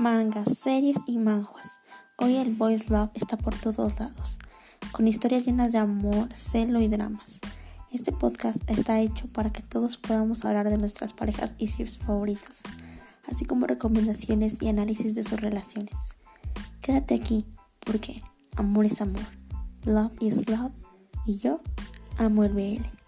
mangas, series y manjuas. Hoy el Boys Love está por todos lados, con historias llenas de amor, celo y dramas. Este podcast está hecho para que todos podamos hablar de nuestras parejas y sus favoritos, así como recomendaciones y análisis de sus relaciones. Quédate aquí, porque amor es amor, love is love, y yo amo el BL.